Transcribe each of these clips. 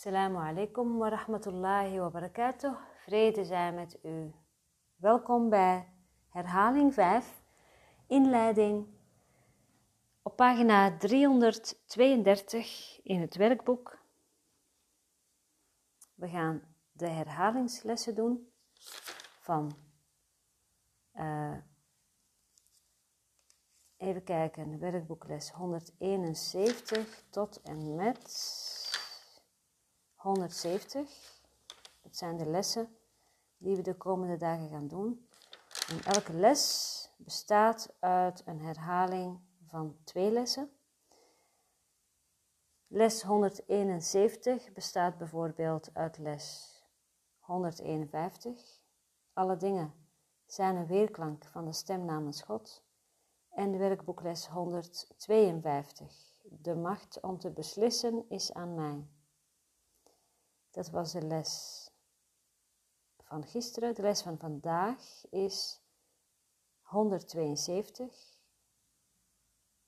Assalamu alaikum wa rahmatullahi wa barakatuh. Vrede zijn met u. Welkom bij herhaling 5, inleiding op pagina 332 in het werkboek. We gaan de herhalingslessen doen van, uh, even kijken, werkboekles 171 tot en met 170. Dat zijn de lessen die we de komende dagen gaan doen. En elke les bestaat uit een herhaling van twee lessen. Les 171 bestaat bijvoorbeeld uit les 151. Alle dingen zijn een weerklank van de stem namens God. En de werkboekles 152. De macht om te beslissen is aan mij. Dat was de les van gisteren. De les van vandaag is 172.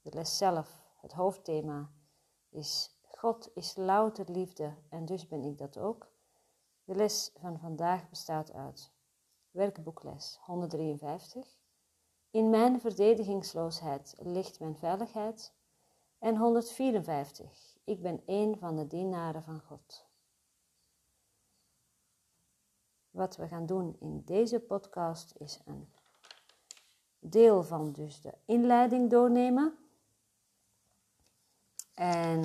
De les zelf, het hoofdthema, is God is louter liefde en dus ben ik dat ook. De les van vandaag bestaat uit werkboekles 153. In mijn verdedigingsloosheid ligt mijn veiligheid. En 154. Ik ben een van de dienaren van God. Wat we gaan doen in deze podcast is een deel van dus de inleiding doornemen. En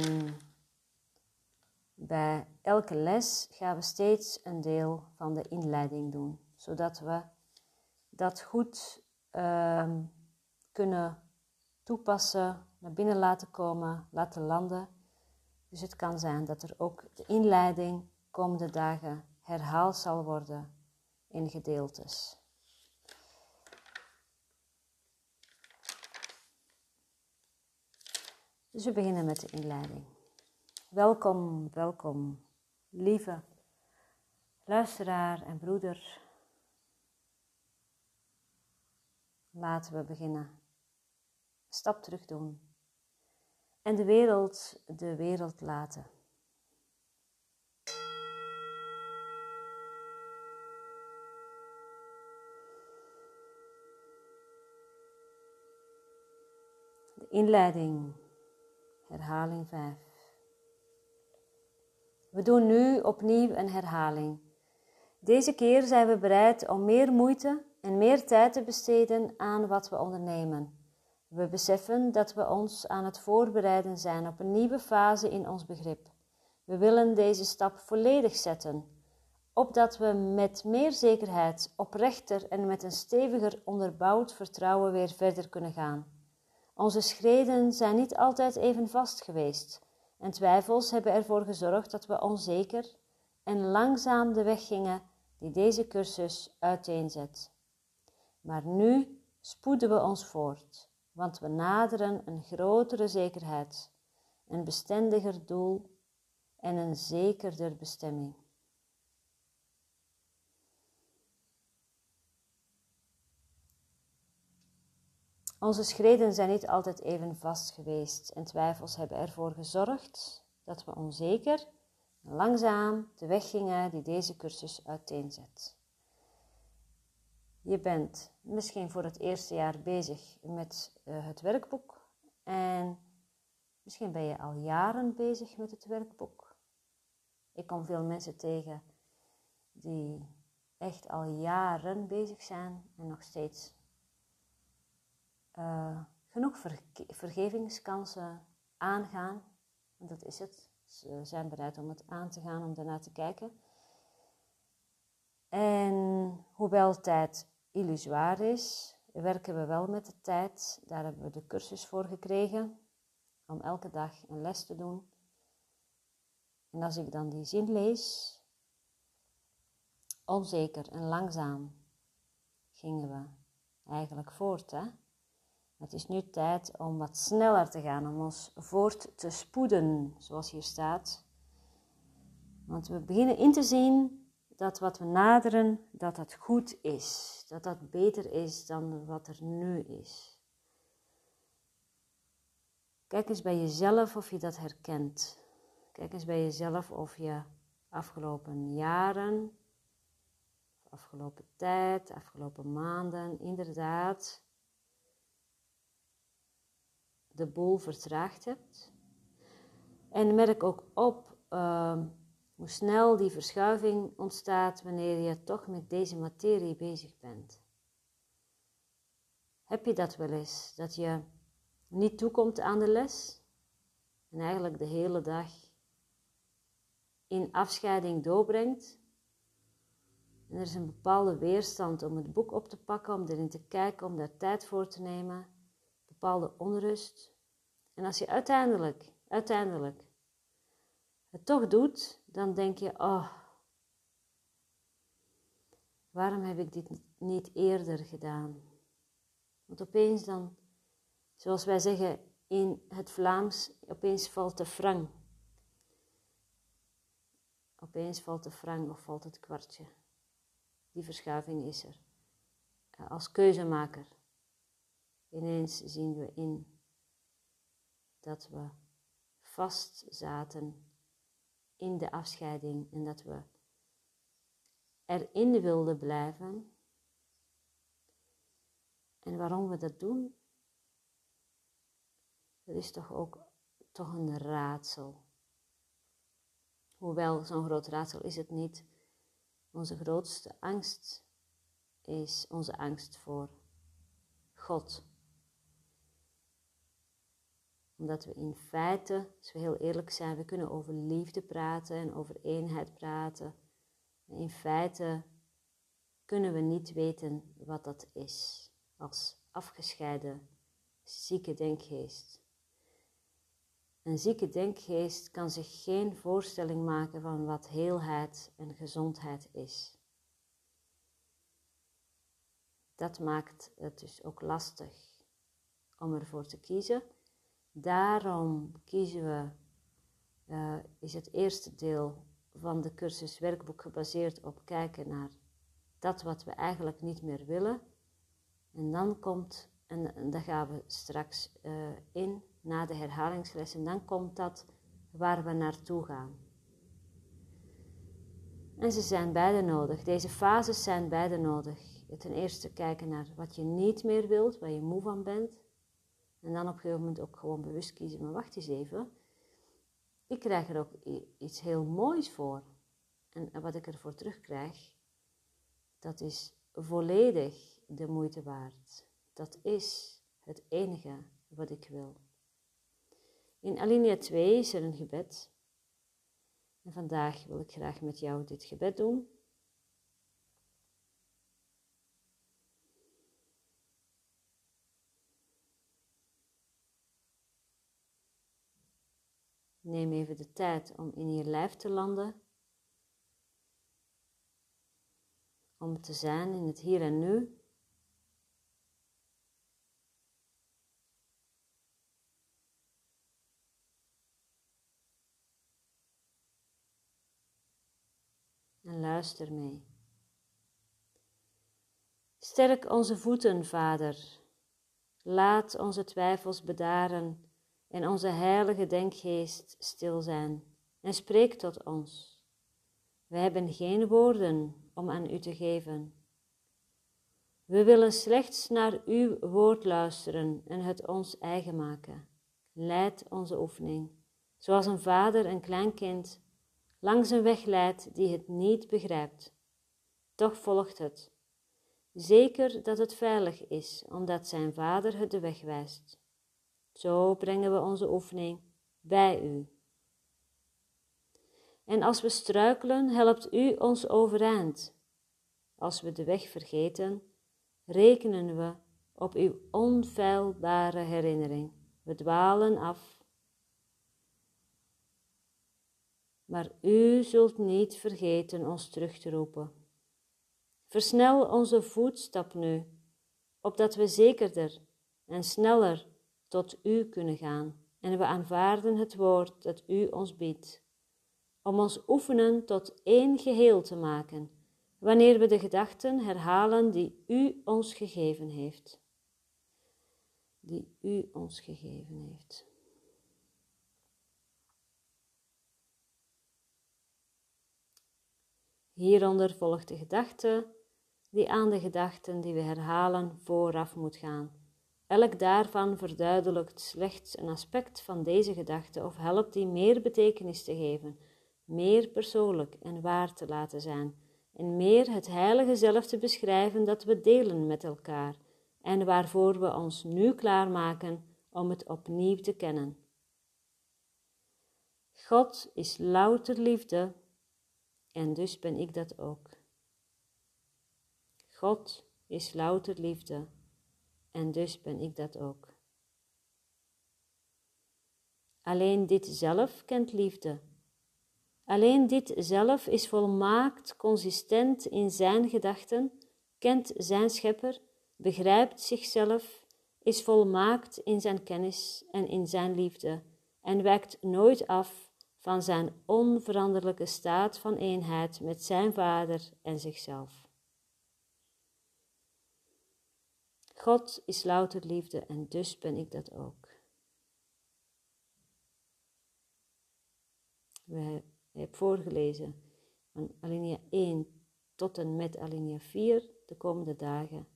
bij elke les gaan we steeds een deel van de inleiding doen, zodat we dat goed uh, kunnen toepassen, naar binnen laten komen, laten landen. Dus het kan zijn dat er ook de inleiding komende dagen herhaald zal worden in gedeeltes. Dus we beginnen met de inleiding. Welkom, welkom, lieve luisteraar en broeder. Laten we beginnen. Stap terug doen. En de wereld de wereld laten. Inleiding, herhaling 5. We doen nu opnieuw een herhaling. Deze keer zijn we bereid om meer moeite en meer tijd te besteden aan wat we ondernemen. We beseffen dat we ons aan het voorbereiden zijn op een nieuwe fase in ons begrip. We willen deze stap volledig zetten, opdat we met meer zekerheid, oprechter en met een steviger onderbouwd vertrouwen weer verder kunnen gaan. Onze schreden zijn niet altijd even vast geweest en twijfels hebben ervoor gezorgd dat we onzeker en langzaam de weg gingen die deze cursus uiteenzet. Maar nu spoeden we ons voort, want we naderen een grotere zekerheid, een bestendiger doel en een zekerder bestemming. Onze schreden zijn niet altijd even vast geweest en twijfels hebben ervoor gezorgd dat we onzeker langzaam de weg gingen die deze cursus uiteenzet. Je bent misschien voor het eerste jaar bezig met uh, het werkboek en misschien ben je al jaren bezig met het werkboek. Ik kom veel mensen tegen die echt al jaren bezig zijn en nog steeds uh, genoeg vergevingskansen aangaan. Dat is het. Ze zijn bereid om het aan te gaan, om daarna te kijken. En hoewel tijd illusoir is, werken we wel met de tijd. Daar hebben we de cursus voor gekregen. Om elke dag een les te doen. En als ik dan die zin lees, onzeker en langzaam gingen we eigenlijk voort. Hè? Het is nu tijd om wat sneller te gaan, om ons voort te spoeden, zoals hier staat. Want we beginnen in te zien dat wat we naderen, dat dat goed is. Dat dat beter is dan wat er nu is. Kijk eens bij jezelf of je dat herkent. Kijk eens bij jezelf of je afgelopen jaren, afgelopen tijd, afgelopen maanden, inderdaad de boel vertraagd hebt. En merk ook op uh, hoe snel die verschuiving ontstaat wanneer je toch met deze materie bezig bent. Heb je dat wel eens? Dat je niet toekomt aan de les en eigenlijk de hele dag in afscheiding doorbrengt. En er is een bepaalde weerstand om het boek op te pakken, om erin te kijken, om daar tijd voor te nemen. Bepaalde onrust. En als je uiteindelijk, uiteindelijk het toch doet, dan denk je, oh, waarom heb ik dit niet eerder gedaan? Want opeens dan, zoals wij zeggen in het Vlaams, opeens valt de frang. Opeens valt de frang of valt het kwartje. Die verschuiving is er. Als keuzemaker. Ineens zien we in dat we vast zaten in de afscheiding en dat we erin wilden blijven. En waarom we dat doen, dat is toch ook toch een raadsel. Hoewel zo'n groot raadsel is het niet. Onze grootste angst is onze angst voor God. Omdat we in feite, als we heel eerlijk zijn, we kunnen over liefde praten en over eenheid praten. In feite kunnen we niet weten wat dat is als afgescheiden zieke denkgeest. Een zieke denkgeest kan zich geen voorstelling maken van wat heelheid en gezondheid is. Dat maakt het dus ook lastig om ervoor te kiezen. Daarom kiezen we, uh, is het eerste deel van de cursus werkboek gebaseerd op kijken naar dat wat we eigenlijk niet meer willen. En dan komt, en, daar gaan we straks uh, in, na de herhalingsles. En dan komt dat waar we naartoe gaan. En ze zijn beide nodig. Deze fases zijn beide nodig. Ten eerste kijken naar wat je niet meer wilt, waar je moe van bent. En dan op een gegeven moment ook gewoon bewust kiezen, maar wacht eens even. Ik krijg er ook iets heel moois voor. En wat ik ervoor terugkrijg, dat is volledig de moeite waard. Dat is het enige wat ik wil. In alinea 2 is er een gebed. En vandaag wil ik graag met jou dit gebed doen. Neem even de tijd om in je lijf te landen. Om te zijn in het hier en nu. en luister mee. Sterk onze voeten, Vader. Laat onze twijfels bedaren en onze heilige denkgeest stil zijn en spreek tot ons. We hebben geen woorden om aan u te geven. We willen slechts naar uw woord luisteren en het ons eigen maken. Leid onze oefening, zoals een vader een klein kind langs een weg leidt die het niet begrijpt. Toch volgt het, zeker dat het veilig is, omdat zijn vader het de weg wijst. Zo brengen we onze oefening bij u. En als we struikelen, helpt u ons overeind. Als we de weg vergeten, rekenen we op uw onfeilbare herinnering. We dwalen af maar u zult niet vergeten ons terug te roepen. Versnel onze voetstap nu, opdat we zekerder en sneller tot u kunnen gaan en we aanvaarden het woord dat u ons biedt, om ons oefenen tot één geheel te maken, wanneer we de gedachten herhalen die u ons gegeven heeft. Die u ons gegeven heeft. Hieronder volgt de gedachte die aan de gedachten die we herhalen vooraf moet gaan. Elk daarvan verduidelijkt slechts een aspect van deze gedachte of helpt die meer betekenis te geven, meer persoonlijk en waar te laten zijn, en meer het heilige zelf te beschrijven dat we delen met elkaar en waarvoor we ons nu klaarmaken om het opnieuw te kennen. God is louter liefde en dus ben ik dat ook. God is louter liefde en dus ben ik dat ook. Alleen dit zelf kent liefde. Alleen dit zelf is volmaakt consistent in zijn gedachten, kent zijn schepper, begrijpt zichzelf, is volmaakt in zijn kennis en in zijn liefde en wijkt nooit af van zijn onveranderlijke staat van eenheid met zijn Vader en zichzelf. God is louter liefde en dus ben ik dat ook. We hebben voorgelezen van alinea 1 tot en met alinea 4 de komende dagen.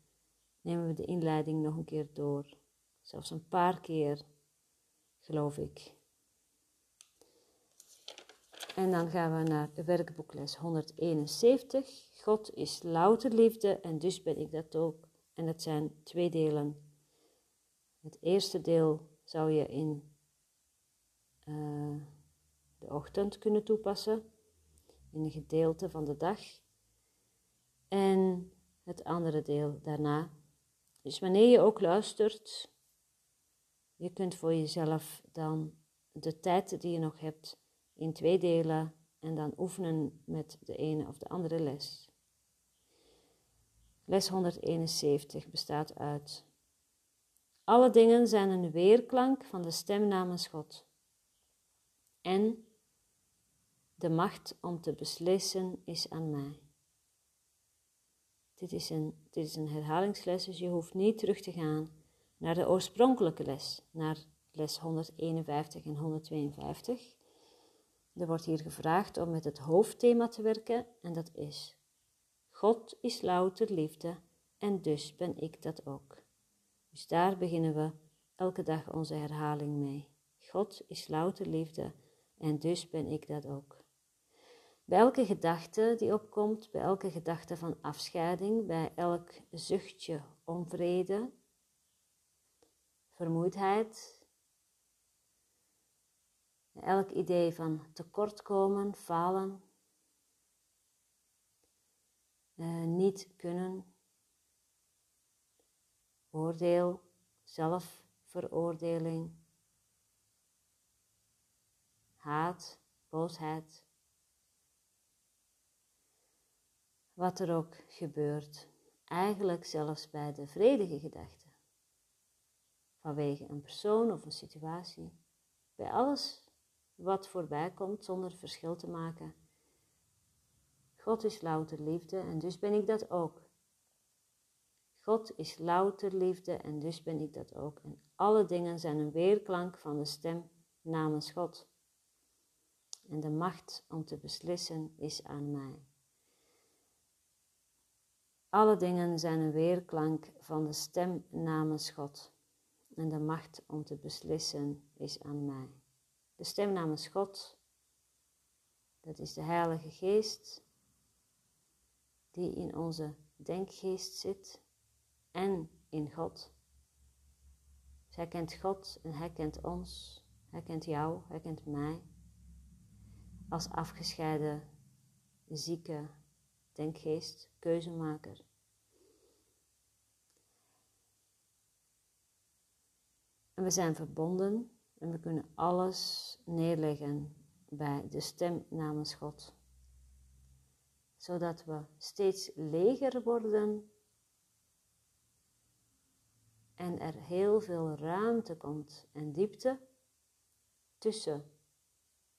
Nemen we de inleiding nog een keer door. Zelfs een paar keer, geloof ik. En dan gaan we naar werkboekles 171. God is louter liefde en dus ben ik dat ook. En dat zijn twee delen. Het eerste deel zou je in uh, de ochtend kunnen toepassen, in een gedeelte van de dag. En het andere deel daarna. Dus wanneer je ook luistert, je kunt voor jezelf dan de tijd die je nog hebt in twee delen en dan oefenen met de ene of de andere les. Les 171 bestaat uit. Alle dingen zijn een weerklank van de stem namens God. En de macht om te beslissen is aan mij. Dit is, een, dit is een herhalingsles, dus je hoeft niet terug te gaan naar de oorspronkelijke les, naar les 151 en 152. Er wordt hier gevraagd om met het hoofdthema te werken en dat is God is louter liefde en dus ben ik dat ook. Dus daar beginnen we elke dag onze herhaling mee. God is louter liefde en dus ben ik dat ook. Bij elke gedachte die opkomt, bij elke gedachte van afscheiding, bij elk zuchtje onvrede, vermoeidheid, elk idee van tekortkomen, falen, uh, niet kunnen, oordeel, zelfveroordeling, haat, boosheid. Wat er ook gebeurt, eigenlijk zelfs bij de vredige gedachte, vanwege een persoon of een situatie, bij alles wat voorbij komt zonder verschil te maken God is louter liefde en dus ben ik dat ook. God is louter liefde en dus ben ik dat ook. En alle dingen zijn een weerklank van de stem namens God. En de macht om te beslissen is aan mij. Alle dingen zijn een weerklank van de stem namens God. En de macht om te beslissen is aan mij. De stem namens God, dat is de Heilige Geest die in onze denkgeest zit en in God. Zij kent God en Hij kent ons, Hij kent jou, Hij kent mij. Als afgescheiden, zieke denkgeest, keuzemaker. En we zijn verbonden en we kunnen alles neerleggen bij de stem namens God zodat we steeds leger worden en er heel veel ruimte komt en diepte tussen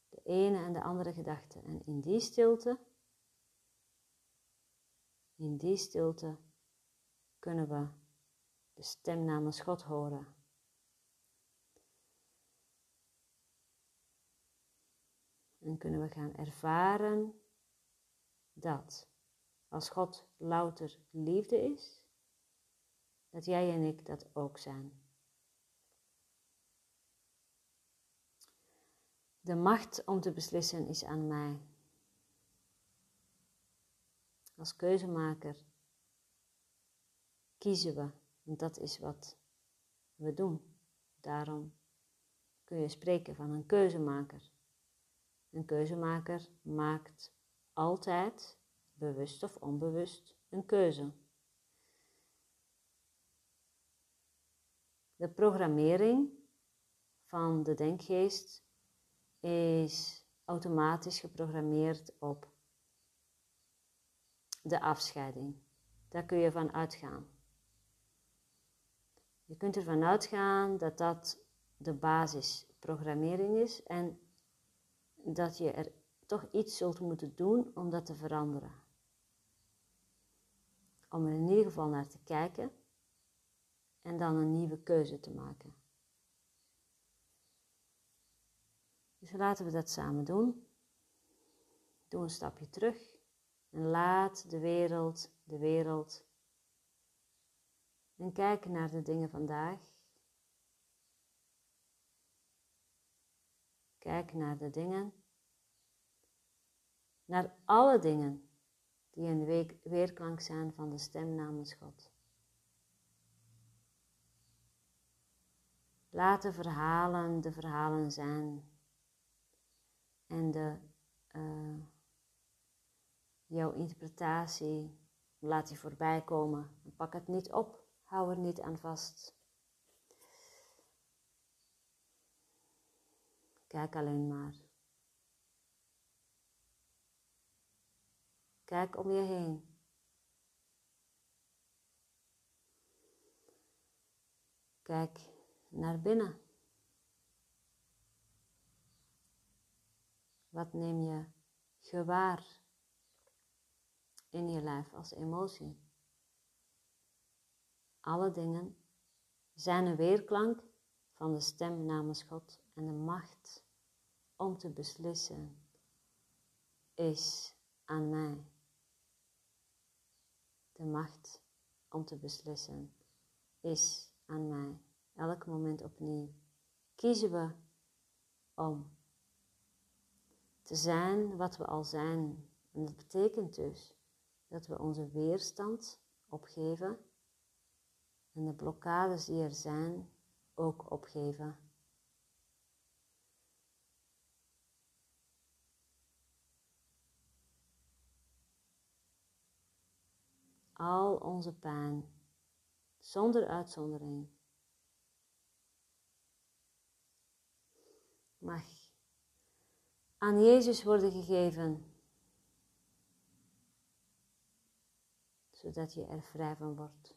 de ene en de andere gedachte. En in die stilte, in die stilte kunnen we de stem namens God horen. En kunnen we gaan ervaren dat als God louter liefde is, dat jij en ik dat ook zijn. De macht om te beslissen is aan mij. Als keuzemaker kiezen we, en dat is wat we doen. Daarom kun je spreken van een keuzemaker. Een keuzemaker maakt altijd, bewust of onbewust, een keuze. De programmering van de denkgeest is automatisch geprogrammeerd op de afscheiding. Daar kun je van uitgaan. Je kunt ervan uitgaan dat dat de basisprogrammering is en dat je er toch iets zult moeten doen om dat te veranderen. Om er in ieder geval naar te kijken en dan een nieuwe keuze te maken. Dus laten we dat samen doen. Doe een stapje terug en laat de wereld, de wereld. En kijk naar de dingen vandaag. Kijk naar de dingen. Naar alle dingen die een weerklank zijn van de stem namens God. Laat de verhalen de verhalen zijn en de, uh, jouw interpretatie, laat die voorbij komen. Pak het niet op, hou er niet aan vast. Kijk alleen maar. Kijk om je heen. Kijk naar binnen. Wat neem je gewaar in je lijf als emotie? Alle dingen zijn een weerklank van de stem namens God en de macht om te beslissen is aan mij. De macht om te beslissen is aan mij. Elk moment opnieuw kiezen we om te zijn wat we al zijn. En dat betekent dus dat we onze weerstand opgeven en de blokkades die er zijn ook opgeven. Al onze pijn, zonder uitzondering, mag aan Jezus worden gegeven, zodat je er vrij van wordt.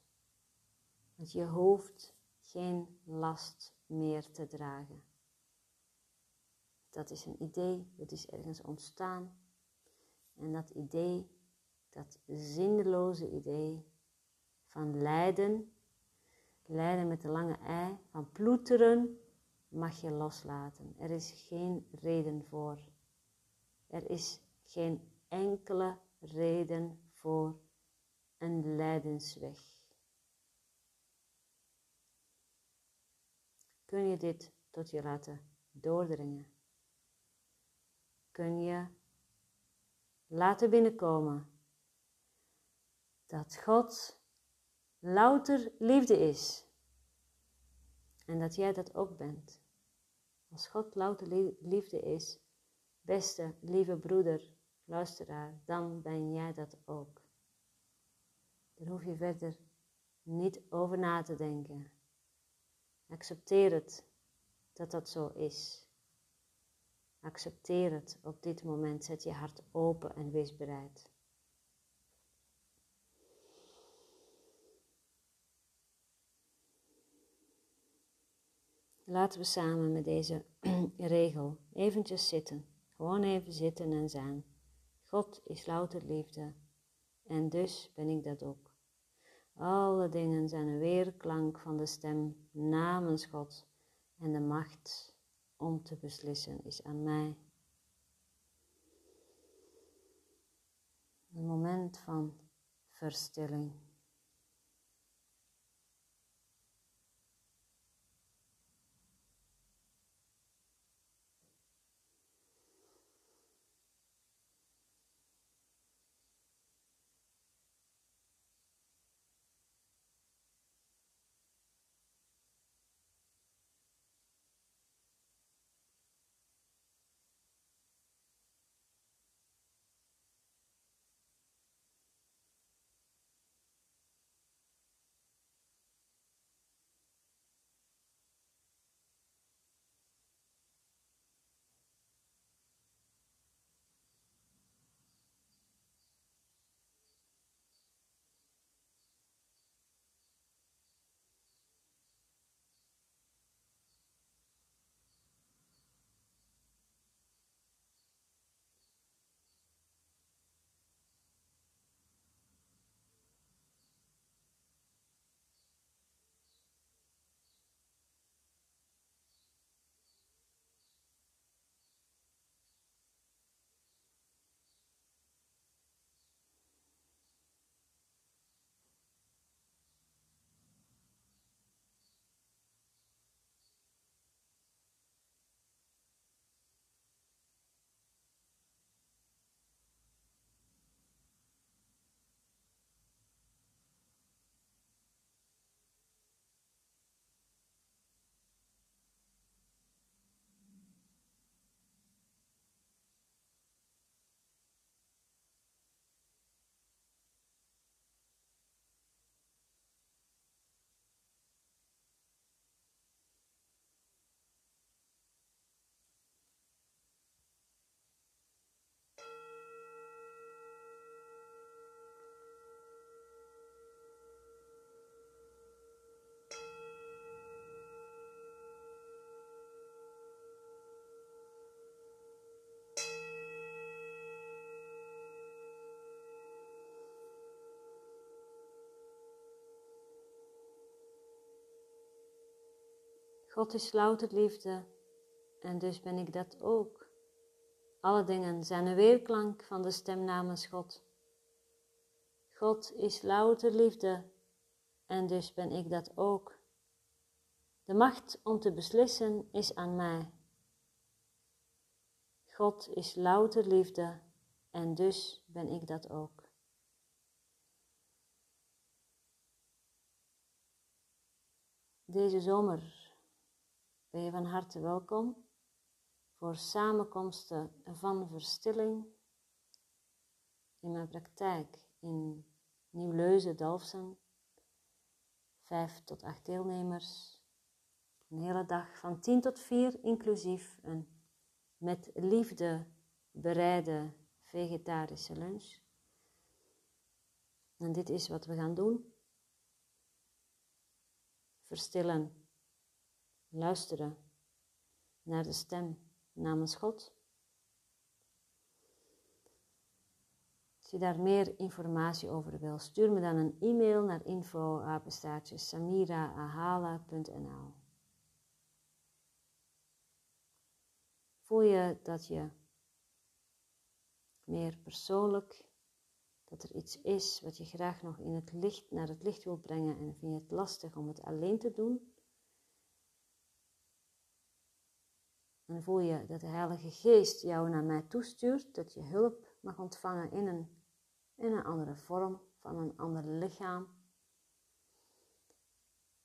Dat je hoeft geen last meer te dragen. Dat is een idee, dat is ergens ontstaan. En dat idee, dat zinloze idee van lijden, lijden met de lange ei, van ploeteren, mag je loslaten. Er is geen reden voor. Er is geen enkele reden voor een lijdensweg. Kun je dit tot je laten doordringen? Kun je laten binnenkomen dat God louter liefde is en dat jij dat ook bent. Als God louter liefde is, Beste, lieve broeder, luisteraar, dan ben jij dat ook. Daar hoef je verder niet over na te denken. Accepteer het dat dat zo is. Accepteer het op dit moment. Zet je hart open en wees bereid. Laten we samen met deze regel eventjes zitten. Gewoon even zitten en zijn. God is louter liefde en dus ben ik dat ook. Alle dingen zijn een weerklank van de stem namens God en de macht om te beslissen is aan mij. Een moment van verstilling. God is louter liefde en dus ben ik dat ook. Alle dingen zijn een weerklank van de stem namens God. God is louter liefde en dus ben ik dat ook. De macht om te beslissen is aan mij. God is louter liefde en dus ben ik dat ook. Deze zomer ben je van harte welkom voor samenkomsten van verstilling in mijn praktijk in Nieuw-Leuzen-Dalfsen. Vijf tot acht deelnemers. Een hele dag van tien tot vier, inclusief een met liefde bereide vegetarische lunch. En dit is wat we gaan doen. Verstillen luisteren naar de stem namens God. Als je daar meer informatie over wil, stuur me dan een e-mail naar info samiraahala.nl. Voel je dat je meer persoonlijk, dat er iets is wat je graag nog in het licht, naar het licht wil brengen en vind je het lastig om het alleen te doen? En voel je dat de Heilige Geest jou naar mij toestuurt, dat je hulp mag ontvangen in een, in een andere vorm, van een ander lichaam.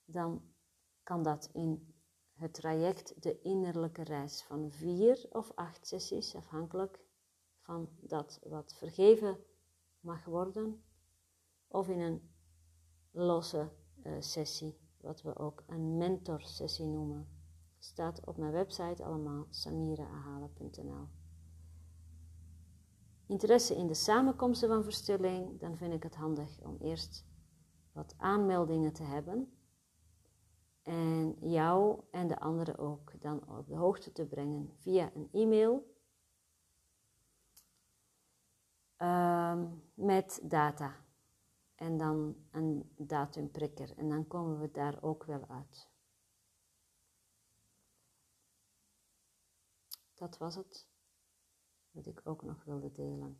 Dan kan dat in het traject de innerlijke reis van vier of acht sessies, afhankelijk van dat wat vergeven mag worden, of in een losse uh, sessie, wat we ook een mentorsessie noemen staat op mijn website allemaal samiraahalen.nl. Interesse in de samenkomsten van verstilling, dan vind ik het handig om eerst wat aanmeldingen te hebben en jou en de anderen ook dan op de hoogte te brengen via een e-mail ehm, met data en dan een datumprikker en dan komen we daar ook wel uit. Dat was het wat ik ook nog wilde delen.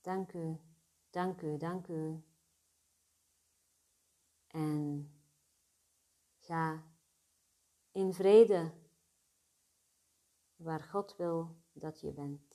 dank u, dank u, dank u. En ga in vrede waar God wil dat je bent.